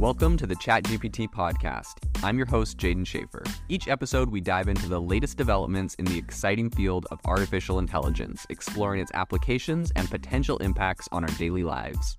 Welcome to the ChatGPT podcast. I'm your host, Jaeden Schafer. Each episode, we dive into the latest developments in the exciting field of artificial intelligence, exploring its applications and potential impacts on our daily lives.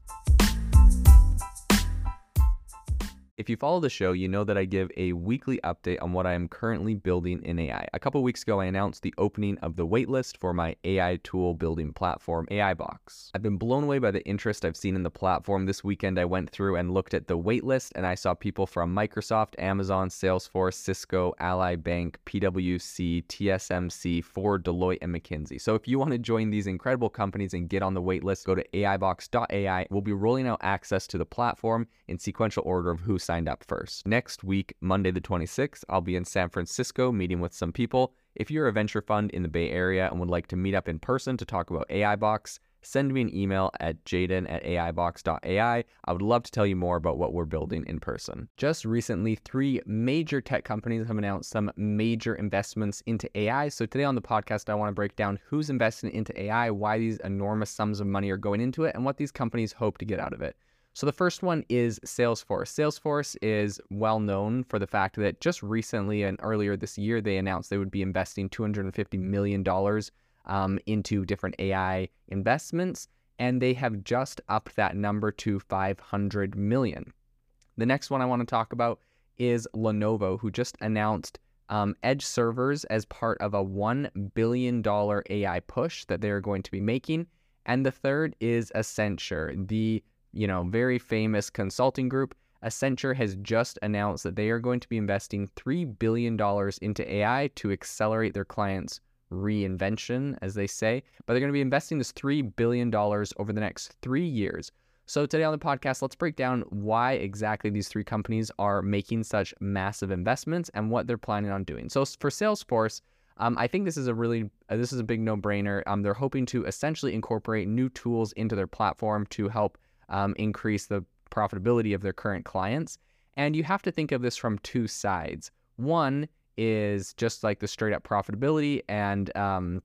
If you follow the show, you know that I give a weekly update on what I am currently building in AI. A couple weeks ago, I announced the opening of the waitlist for my AI tool building platform, AIbox. I've been blown away by the interest I've seen in the platform. This weekend, I went through and looked at the waitlist, and I saw people from Microsoft, Amazon, Salesforce, Cisco, Ally Bank, PwC, TSMC, Ford, Deloitte, and McKinsey. So if you want to join these incredible companies and get on the waitlist, go to AIbox.ai. We'll be rolling out access to the platform in sequential order of who signed up first. Next week, Monday the 26th, I'll be in San Francisco meeting with some people. If you're a venture fund in the Bay Area and would like to meet up in person to talk about AIbox, send me an email at jaeden at aibox.ai. I would love to tell you more about what we're building in person. Just recently, three major tech companies have announced some major investments into AI. So today on the podcast, I want to break down who's investing into AI, why these enormous sums of money are going into it, and what these companies hope to get out of it. So the first one is Salesforce. Salesforce is well known for the fact that just recently and earlier this year, they announced they would be investing $250 million um, into different AI investments, and they have just upped that number to 500 million. The next one I want to talk about is Lenovo, who just announced um, edge servers as part of a $1 billion AI push that they are going to be making. And the third is Accenture, the you know, very famous consulting group, Accenture has just announced that they are going to be investing $3 billion into AI to accelerate their clients' reinvention, as they say. But they're going to be investing this $3 billion over the next three years. So, today on the podcast, let's break down why exactly these three companies are making such massive investments and what they're planning on doing. So, for Salesforce, um, I think this is a really uh, this is a big no-brainer. Um, they're hoping to essentially incorporate new tools into their platform to help um, increase the profitability of their current clients. And you have to think of this from two sides. One is just like the straight up profitability and um,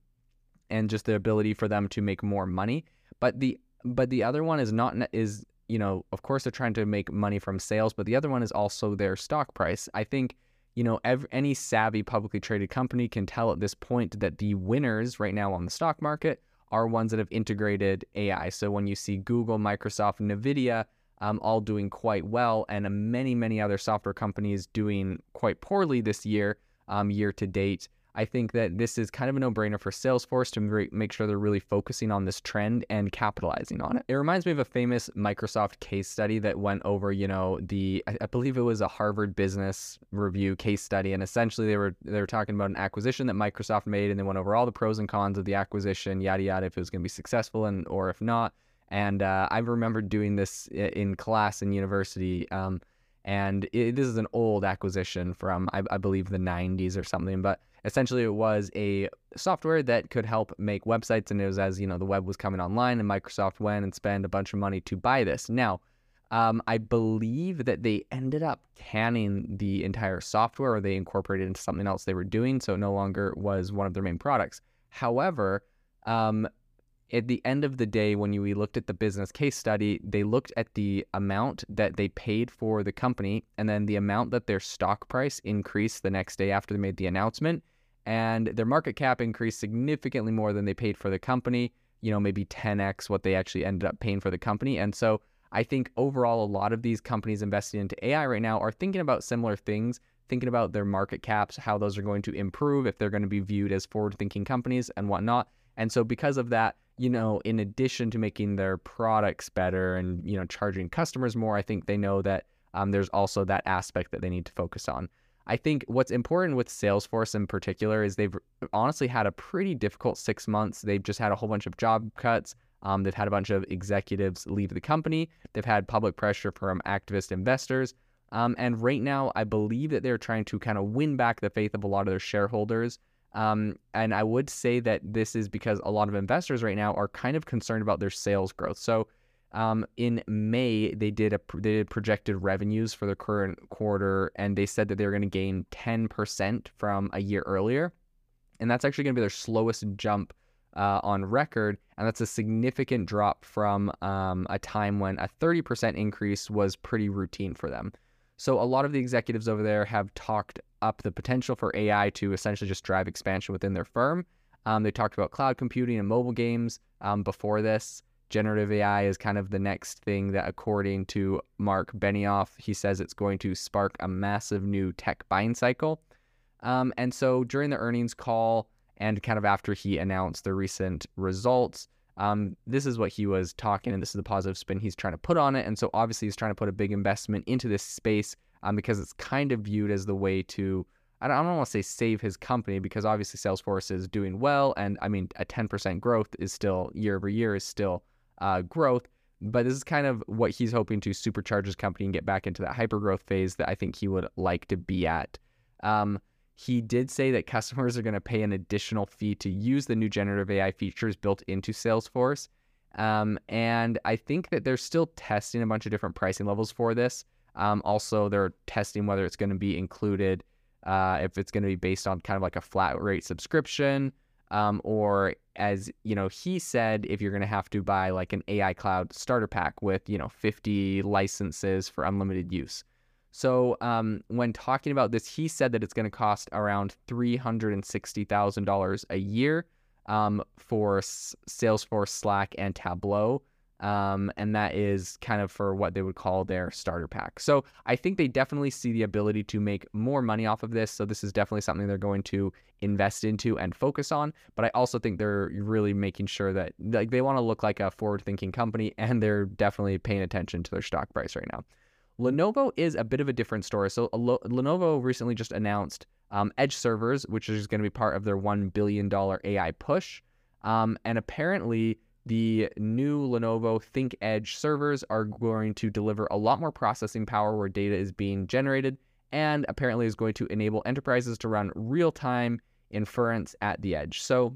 and just the ability for them to make more money. But the but the other one is not is you know of course they're trying to make money from sales, but the other one is also their stock price. I think you know every, any savvy publicly traded company can tell at this point that the winners right now on the stock market are ones that have integrated AI. So when you see Google, Microsoft, NVIDIA um, all doing quite well, and many, many other software companies doing quite poorly this year, um, year to date, I think that this is kind of a no brainer for Salesforce to make sure they're really focusing on this trend and capitalizing on it. It reminds me of a famous Microsoft case study that went over, you know, the I, believe it was a Harvard Business Review case study, and essentially they were they were talking about an acquisition that Microsoft made, and they went over all the pros and cons of the acquisition, yada yada, if it was going to be successful and or if not. And uh, I remember doing this in class in university. Um, and it, this is an old acquisition from I, I believe the 90s or something, but essentially it was a software that could help make websites and it was as you know the web was coming online and microsoft went and spent a bunch of money to buy this. Now um, i believe that they ended up canning the entire software or they incorporated into something else they were doing so it no longer was one of their main products. However um, at the end of the day, when we looked at the business case study, they looked at the amount that they paid for the company and then the amount that their stock price increased the next day after they made the announcement. And their market cap increased significantly more than they paid for the company, you know, maybe 10x what they actually ended up paying for the company. And so I think overall, a lot of these companies investing into AI right now are thinking about similar things, thinking about their market caps, how those are going to improve, if they're going to be viewed as forward thinking companies and whatnot. And so because of that, you know, in addition to making their products better and, you know, charging customers more, I think they know that um, there's also that aspect that they need to focus on. I think what's important with Salesforce in particular is they've honestly had a pretty difficult six months. They've just had a whole bunch of job cuts. Um, they've had a bunch of executives leave the company. They've had public pressure from activist investors. Um, and right now, I believe that they're trying to kind of win back the faith of a lot of their shareholders um, and I would say that this is because a lot of investors right now are kind of concerned about their sales growth. So um, in May, they did a they did projected revenues for the current quarter, and they said that they were going to gain 10% from a year earlier, and that's actually going to be their slowest jump uh, on record, and that's a significant drop from um, a time when a 30% increase was pretty routine for them. So a lot of the executives over there have talked up the potential for AI to essentially just drive expansion within their firm. Um, they talked about cloud computing and mobile games um, before this. Generative AI is kind of the next thing that, according to Marc Benioff, he says it's going to spark a massive new tech buying cycle. Um, and so during the earnings call and kind of after he announced the recent results, um, this is what he was talking, and this is the positive spin he's trying to put on it. And so obviously he's trying to put a big investment into this space um, because it's kind of viewed as the way to I don't, I don't want to say save his company because obviously Salesforce is doing well, and I mean a 10% growth is still year over year is still uh, growth. But this is kind of what he's hoping to supercharge his company and get back into that hyper growth phase that I think he would like to be at. Um, he did say that customers are going to pay an additional fee to use the new generative AI features built into Salesforce. Um, and I think that they're still testing a bunch of different pricing levels for this. Um, also, they're testing whether it's going to be included, uh, if it's going to be based on kind of like a flat rate subscription, um, or as you know, he said, if you're going to have to buy like an AI Cloud starter pack with you know 50 licenses for unlimited use. So um, when talking about this, he said that it's going to cost around three hundred and sixty thousand dollars a year um, for S- Salesforce, Slack, and Tableau. Um, and that is kind of for what they would call their starter pack. So I think they definitely see the ability to make more money off of this. So this is definitely something they're going to invest into and focus on. But I also think they're really making sure that like they want to look like a forward-thinking company, and they're definitely paying attention to their stock price right now. Lenovo is a bit of a different story. So Lenovo recently just announced um, Edge servers, which is going to be part of their $1 billion AI push. Um, and apparently, the new Lenovo ThinkEdge servers are going to deliver a lot more processing power where data is being generated, and apparently is going to enable enterprises to run real-time inference at the edge. So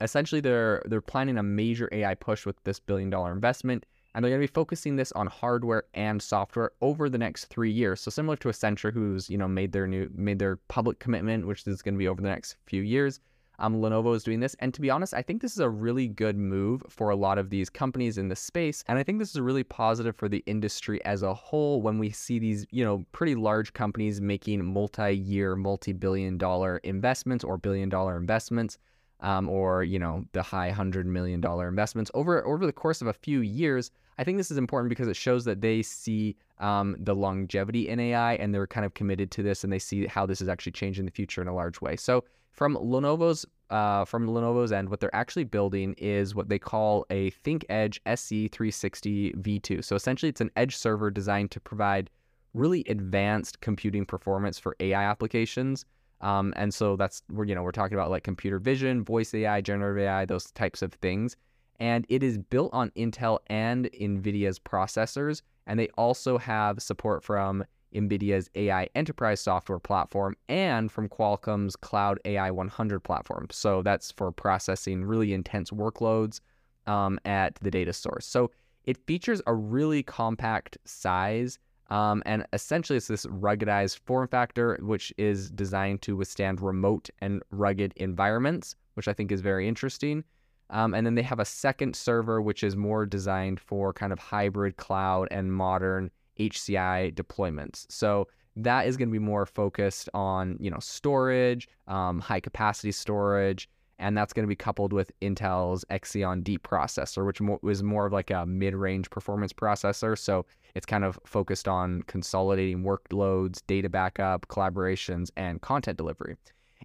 essentially they're they're planning a major AI push with this billion dollar investment and they're going to be focusing this on hardware and software over the next three years. So similar to Accenture, who's you know made their new made their public commitment, which is going to be over the next few years. Um, Lenovo is doing this, and to be honest, I think this is a really good move for a lot of these companies in the space, and I think this is really positive for the industry as a whole when we see these you know pretty large companies making multi-year, multi-billion-dollar investments or billion-dollar investments. Um, or you know the high hundred million dollar investments over over the course of a few years. I think this is important because it shows that they see um, the longevity in AI and they're kind of committed to this and they see how this is actually changing the future in a large way. So from Lenovo's uh, from Lenovo's end, what they're actually building is what they call a ThinkEdge SE360 V2. So essentially, it's an edge server designed to provide really advanced computing performance for AI applications. Um, and so that's we're you know we're talking about like computer vision, voice AI, generative AI, those types of things and it is built on Intel and NVIDIA's processors. And they also have support from NVIDIA's AI enterprise software platform and from Qualcomm's Cloud AI 100 platform. So that's for processing really intense workloads um, at the data source. So it features a really compact size. Um, and essentially, it's this ruggedized form factor, which is designed to withstand remote and rugged environments, which I think is very interesting. Um, and then they have a second server, which is more designed for kind of hybrid cloud and modern HCI deployments. So that is going to be more focused on, you know, storage, um, high capacity storage, and that's going to be coupled with Intel's Xeon D processor, which was more of like a mid-range performance processor. So it's kind of focused on consolidating workloads, data backup, collaborations, and content delivery.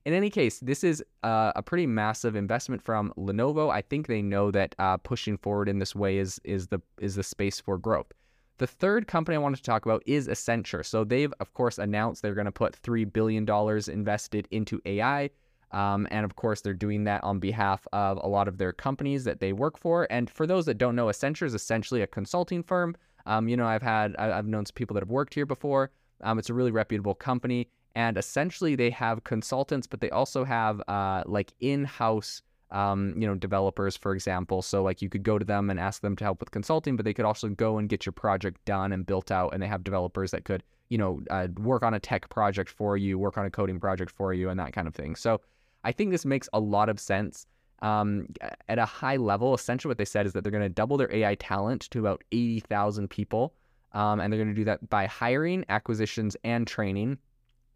In any case, this is uh, a pretty massive investment from Lenovo. I think they know that uh, pushing forward in this way is is the is the space for growth. The third company I wanted to talk about is Accenture. So they've of course announced they're going to put three billion dollars invested into AI. Um, and of course, they're doing that on behalf of a lot of their companies that they work for. And for those that don't know, Accenture is essentially a consulting firm. Um, you know, I've had I've known some people that have worked here before. Um, it's a really reputable company, and essentially they have consultants, but they also have uh, like in-house. Um, you know, developers, for example. So, like, you could go to them and ask them to help with consulting, but they could also go and get your project done and built out. And they have developers that could, you know, uh, work on a tech project for you, work on a coding project for you, and that kind of thing. So, I think this makes a lot of sense. Um, at a high level, essentially what they said is that they're going to double their AI talent to about 80,000 people. Um, and they're going to do that by hiring, acquisitions, and training.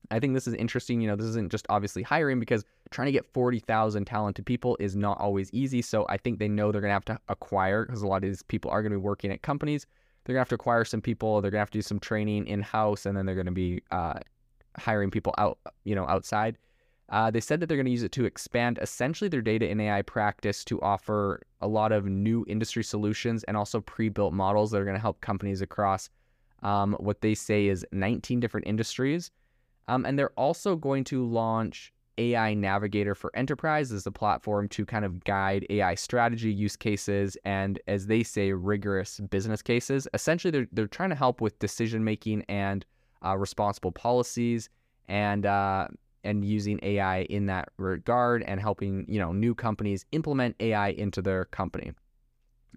I think this is interesting. You know, this isn't just obviously hiring because trying to get 40,000 talented people is not always easy. So I think they know they're going to have to acquire because a lot of these people are going to be working at companies. They're going to have to acquire some people. They're going to have to do some training in house, and then they're going to be uh, hiring people out, you know, outside. Uh, they said that they're going to use it to expand essentially their data and AI practice to offer a lot of new industry solutions and also pre-built models that are going to help companies across um, what they say is 19 different industries. Um, and they're also going to launch AI Navigator for Enterprise as a platform to kind of guide AI strategy use cases and, as they say, rigorous business cases. Essentially, they're, they're trying to help with decision making and uh, responsible policies and uh, and using AI in that regard and helping you know new companies implement AI into their company.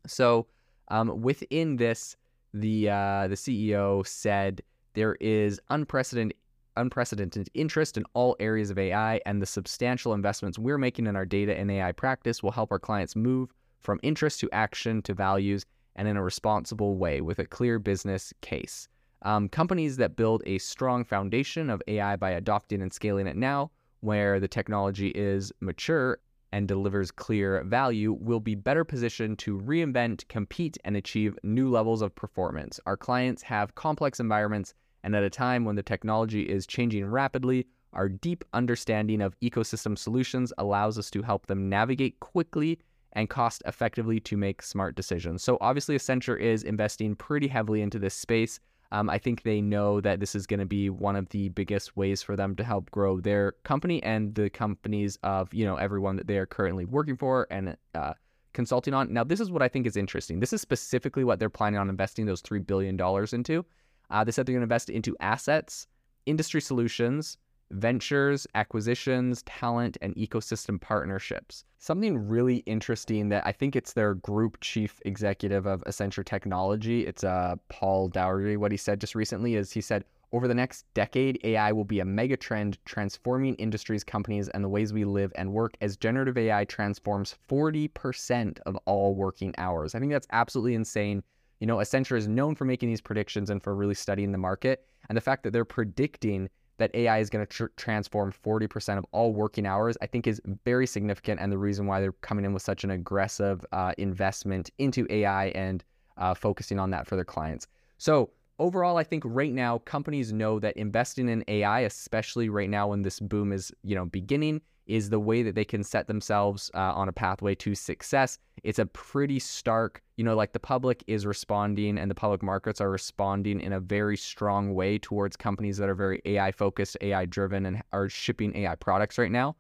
So um, within this, the uh, the CEO said there is unprecedented unprecedented interest in all areas of AI, and the substantial investments we're making in our data and AI practice will help our clients move from interest to action to values and in a responsible way with a clear business case. Um, companies that build a strong foundation of AI by adopting and scaling it now, where the technology is mature and delivers clear value, will be better positioned to reinvent, compete, and achieve new levels of performance. Our clients have complex environments and at a time when the technology is changing rapidly, our deep understanding of ecosystem solutions allows us to help them navigate quickly and cost effectively to make smart decisions. So, obviously, Accenture is investing pretty heavily into this space. Um, I think they know that this is going to be one of the biggest ways for them to help grow their company and the companies of you know everyone that they are currently working for and uh, consulting on. Now, this is what I think is interesting. This is specifically what they're planning on investing those three billion dollars into. Uh, they said they're going to invest into assets, industry solutions, ventures, acquisitions, talent, and ecosystem partnerships. Something really interesting that I think it's their group chief executive of Accenture Technology. It's uh, Paul Daugherty. What he said just recently is he said, over the next decade, AI will be a mega trend transforming industries, companies, and the ways we live and work as generative AI transforms 40% of all working hours. I think that's absolutely insane. You know, Accenture is known for making these predictions and for really studying the market. And the fact that they're predicting that AI is going to tr- transform 40% of all working hours, I think is very significant. And the reason why they're coming in with such an aggressive uh, investment into AI and uh, focusing on that for their clients. So, overall, I think right now companies know that investing in AI, especially right now when this boom is, you know, beginning, is the way that they can set themselves uh, on a pathway to success. It's a pretty stark, you know, like the public is responding and the public markets are responding in a very strong way towards companies that are very AI focused, AI driven, and are shipping AI products right now.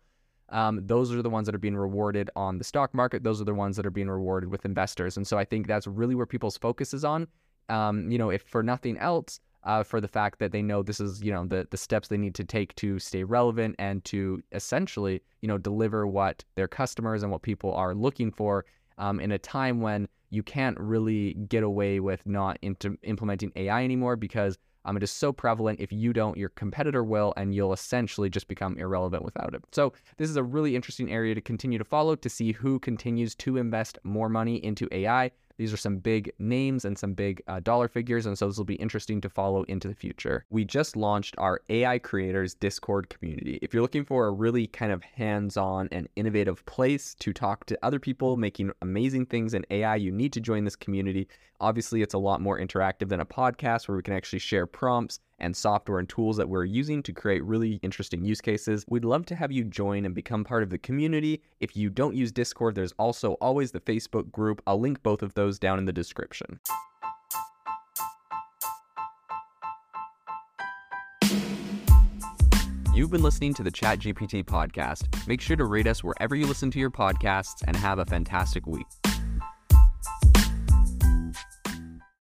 Um, those are the ones that are being rewarded on the stock market. Those are the ones that are being rewarded with investors. And so I think that's really where people's focus is on. Um, you know, if for nothing else, uh, for the fact that they know this is you know the the steps they need to take to stay relevant and to essentially you know deliver what their customers and what people are looking for um, in a time when you can't really get away with not into implementing AI anymore because um, it is so prevalent. If you don't, your competitor will, and you'll essentially just become irrelevant without it. So, this is a really interesting area to continue to follow to see who continues to invest more money into AI. These are some big names and some big uh, dollar figures, and so this will be interesting to follow into the future. We just launched our AI Creators Discord community. If you're looking for a really kind of hands on and innovative place to talk to other people making amazing things in AI, you need to join this community. Obviously, it's a lot more interactive than a podcast where we can actually share prompts and software and tools that we're using to create really interesting use cases. We'd love to have you join and become part of the community. If you don't use Discord, there's also always the Facebook group. I'll link both of those down in the description. You've been listening to the ChatGPT podcast. Make sure to rate us wherever you listen to your podcasts and have a fantastic week.